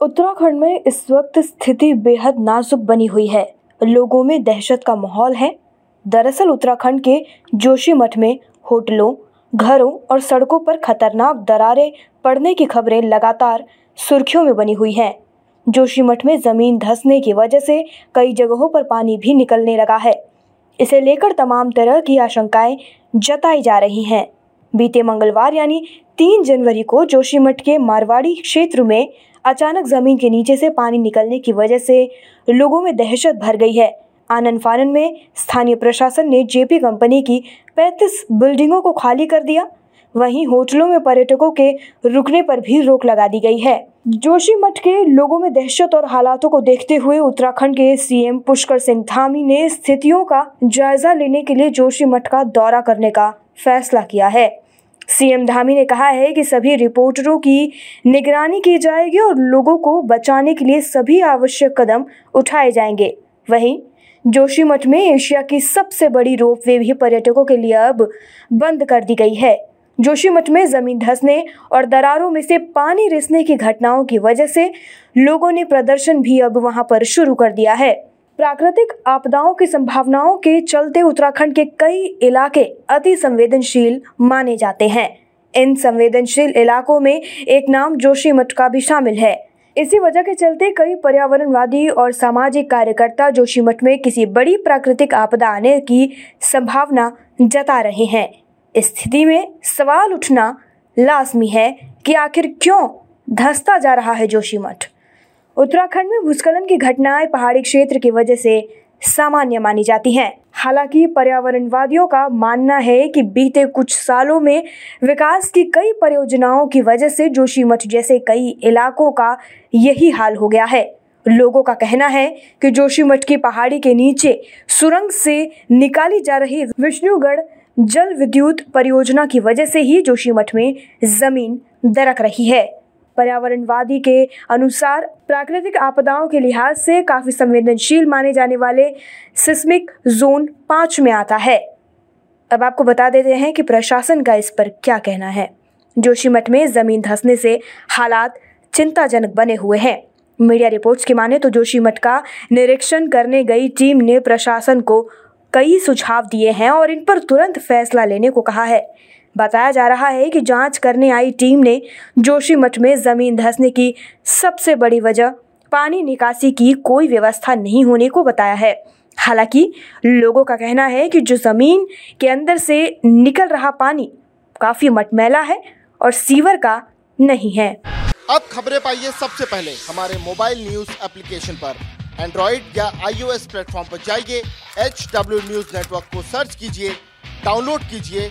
उत्तराखंड में इस वक्त स्थिति बेहद नाजुक बनी हुई है। लोगों में दहशत का माहौल है। दरअसल उत्तराखंड के जोशीमठ में होटलों, घरों और सड़कों पर खतरनाक दरारें पड़ने की खबरें लगातार सुर्खियों में बनी हुई हैं। जोशीमठ में ज़मीन धंसने की वजह से कई जगहों पर पानी भी निकलने लगा है। इसे लेकर तमाम तरह की आशंकाएँ जताई जा रही हैं। बीते मंगलवार यानी तीन जनवरी को जोशीमठ के मारवाड़ी क्षेत्र में अचानक ज़मीन के नीचे से पानी निकलने की वजह से लोगों में दहशत भर गई है। आनंद फानन में स्थानीय प्रशासन ने जेपी कंपनी की 35 बिल्डिंगों को खाली कर दिया। वहीं होटलों में पर्यटकों के रुकने पर भी रोक लगा दी गई है। जोशीमठ के लोगों में दहशत और हालातों को देखते हुए उत्तराखंड के सीएम पुष्कर सिंह धामी ने स्थितियों का जायजा लेने के लिए जोशीमठ का दौरा करने का फैसला किया है। सीएम धामी ने कहा है कि सभी रिपोर्टरों की निगरानी की जाएगी और लोगों को बचाने के लिए सभी आवश्यक कदम उठाए जाएँगे। वहीं जोशीमठ में एशिया की सबसे बड़ी रोप वे भी पर्यटकों के लिए अब बंद कर दी गई है। जोशीमठ में ज़मीन धंसने और दरारों में से पानी रिसने की घटनाओं की वजह से लोगों ने प्रदर्शन भी अब वहाँ पर शुरू कर दिया है। प्राकृतिक आपदाओं की संभावनाओं के चलते उत्तराखंड के कई इलाके अति संवेदनशील माने जाते हैं। इन संवेदनशील इलाकों में एक नाम जोशीमठ का भी शामिल है। इसी वजह के चलते कई पर्यावरणवादी और सामाजिक कार्यकर्ता जोशीमठ में किसी बड़ी प्राकृतिक आपदा आने की संभावना जता रहे हैं। स्थिति में सवाल उठना लाजमी है कि आखिर क्यों धसता जा रहा है जोशीमठ उत्तराखंड में भूस्खलन की घटनाएँ पहाड़ी क्षेत्र की वजह से सामान्य मानी जाती हैं। हालाँकि पर्यावरणवादियों का मानना है कि बीते कुछ सालों में विकास की कई परियोजनाओं की वजह से जोशीमठ जैसे कई इलाकों का यही हाल हो गया है। लोगों का कहना है कि जोशीमठ की पहाड़ी के नीचे सुरंग से निकाली जा रही विष्णुगढ़ जल विद्युत परियोजना की वजह से ही जोशीमठ में ज़मीन दरक रही है। पर्यावरणवादी के अनुसार प्राकृतिक आपदाओं के लिहाज से काफ़ी संवेदनशील माने जाने वाले सिस्मिक जोन पाँच में आता है। अब आपको बता देते हैं कि प्रशासन का इस पर क्या कहना है। जोशीमठ में ज़मीन धंसने से हालात चिंताजनक बने हुए हैं। मीडिया रिपोर्ट्स की माने तो जोशीमठ का निरीक्षण करने गई टीम ने प्रशासन को कई सुझाव दिए हैं और इन पर तुरंत फैसला लेने को कहा है। बताया जा रहा है कि जाँच करने आई टीम ने जोशीमठ में ज़मीन धंसने की सबसे बड़ी वजह पानी निकासी की कोई व्यवस्था नहीं होने को बताया है। हालाँकि लोगों का कहना है कि जो ज़मीन के अंदर से निकल रहा पानी काफ़ी मटमैला है और सीवर का नहीं है। अब खबरें पाइए सबसे पहले हमारे मोबाइल न्यूज़ एप्लीकेशन पर। एंड्रॉइड या आईओएस प्लेटफॉर्म पर जाइए एच डब्ल्यू न्यूज़ नेटवर्क को सर्च कीजिए, डाउनलोड कीजिए